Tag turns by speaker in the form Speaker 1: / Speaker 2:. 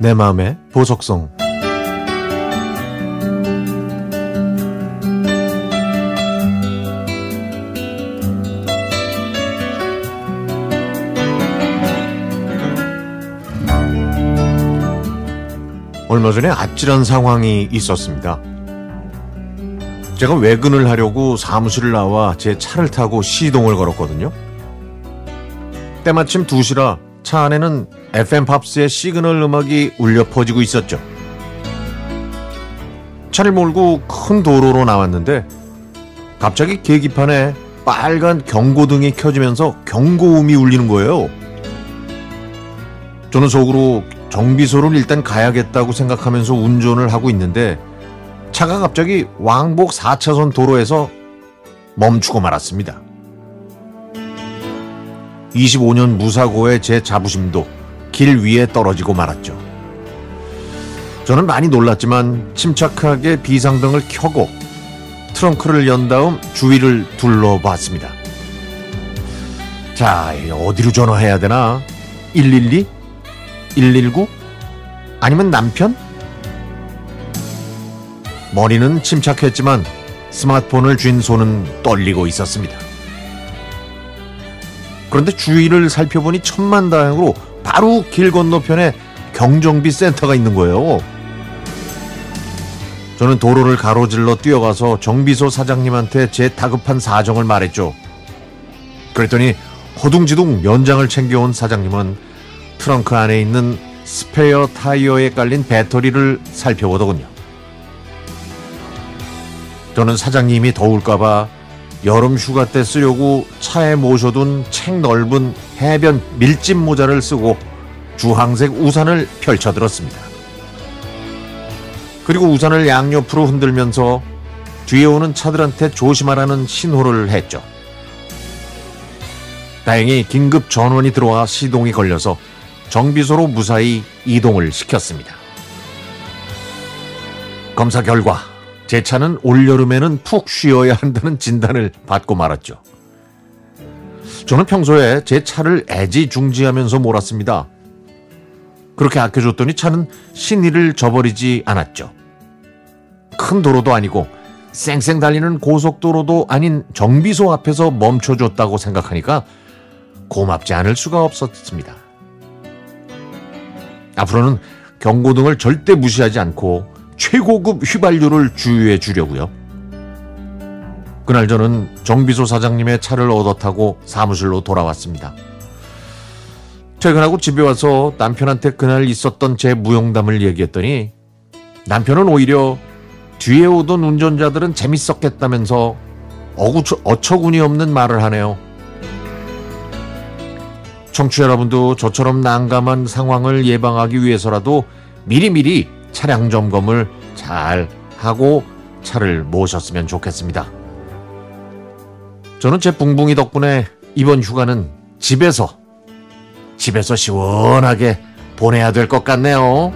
Speaker 1: 내 마음의 보석성 얼마 전에 아찔한 상황이 있었습니다. 제가 외근을 하려고 사무실을 나와 제 차를 타고 시동을 걸었거든요. 때마침 2시라 차 안에는 FM 팝스의 시그널 음악이 울려 퍼지고 있었죠. 차를 몰고 큰 도로로 나왔는데 갑자기 계기판에 빨간 경고등이 켜지면서 경고음이 울리는 거예요. 저는 속으로 정비소를 일단 가야겠다고 생각하면서 운전을 하고 있는데 차가 갑자기 왕복 4차선 도로에서 멈추고 말았습니다. 25년 무사고의 제 자부심도 길 위에 떨어지고 말았죠. 저는 많이 놀랐지만 침착하게 비상등을 켜고 트렁크를 연 다음 주위를 둘러봤습니다. 자, 어디로 전화해야 되나? 112? 119? 아니면 남편? 머리는 침착했지만 스마트폰을 쥔 손은 떨리고 있었습니다. 그런데 주위를 살펴보니 천만 다행으로 바로 길 건너편에 경정비 센터가 있는 거예요. 저는 도로를 가로질러 뛰어가서 정비소 사장님한테 제 다급한 사정을 말했죠. 그랬더니 허둥지둥 연장을 챙겨온 사장님은 트렁크 안에 있는 스페어 타이어에 깔린 배터리를 살펴보더군요. 저는 사장님이 더울까봐 여름 휴가 때 쓰려고 차에 모셔둔 책 넓은 해변 밀짚 모자를 쓰고 주황색 우산을 펼쳐들었습니다. 그리고 우산을 양옆으로 흔들면서 뒤에 오는 차들한테 조심하라는 신호를 했죠. 다행히 긴급 전원이 들어와 시동이 걸려서 정비소로 무사히 이동을 시켰습니다. 검사 결과 제 차는 올여름에는 푹 쉬어야 한다는 진단을 받고 말았죠. 저는 평소에 제 차를 애지중지하면서 몰았습니다. 그렇게 아껴줬더니 차는 신의를 저버리지 않았죠. 큰 도로도 아니고 쌩쌩 달리는 고속도로도 아닌 정비소 앞에서 멈춰줬다고 생각하니까 고맙지 않을 수가 없었습니다. 앞으로는 경고등을 절대 무시하지 않고 최고급 휘발유를 주유해 주려고요. 그날 저는 정비소 사장님의 차를 얻어 타고 사무실로 돌아왔습니다. 퇴근하고 집에 와서 남편한테 그날 있었던 제 무용담을 얘기했더니 남편은 오히려 뒤에 오던 운전자들은 재밌었겠다면서 어구, 어처구니 없는 말을 하네요. 청취자 여러분도 저처럼 난감한 상황을 예방하기 위해서라도 미리미리 차량 점검을 잘 하고 차를 모셨으면 좋겠습니다. 저는 제 붕붕이 덕분에 이번 휴가는 집에서 집에서 시원하게 보내야 될 것 같네요.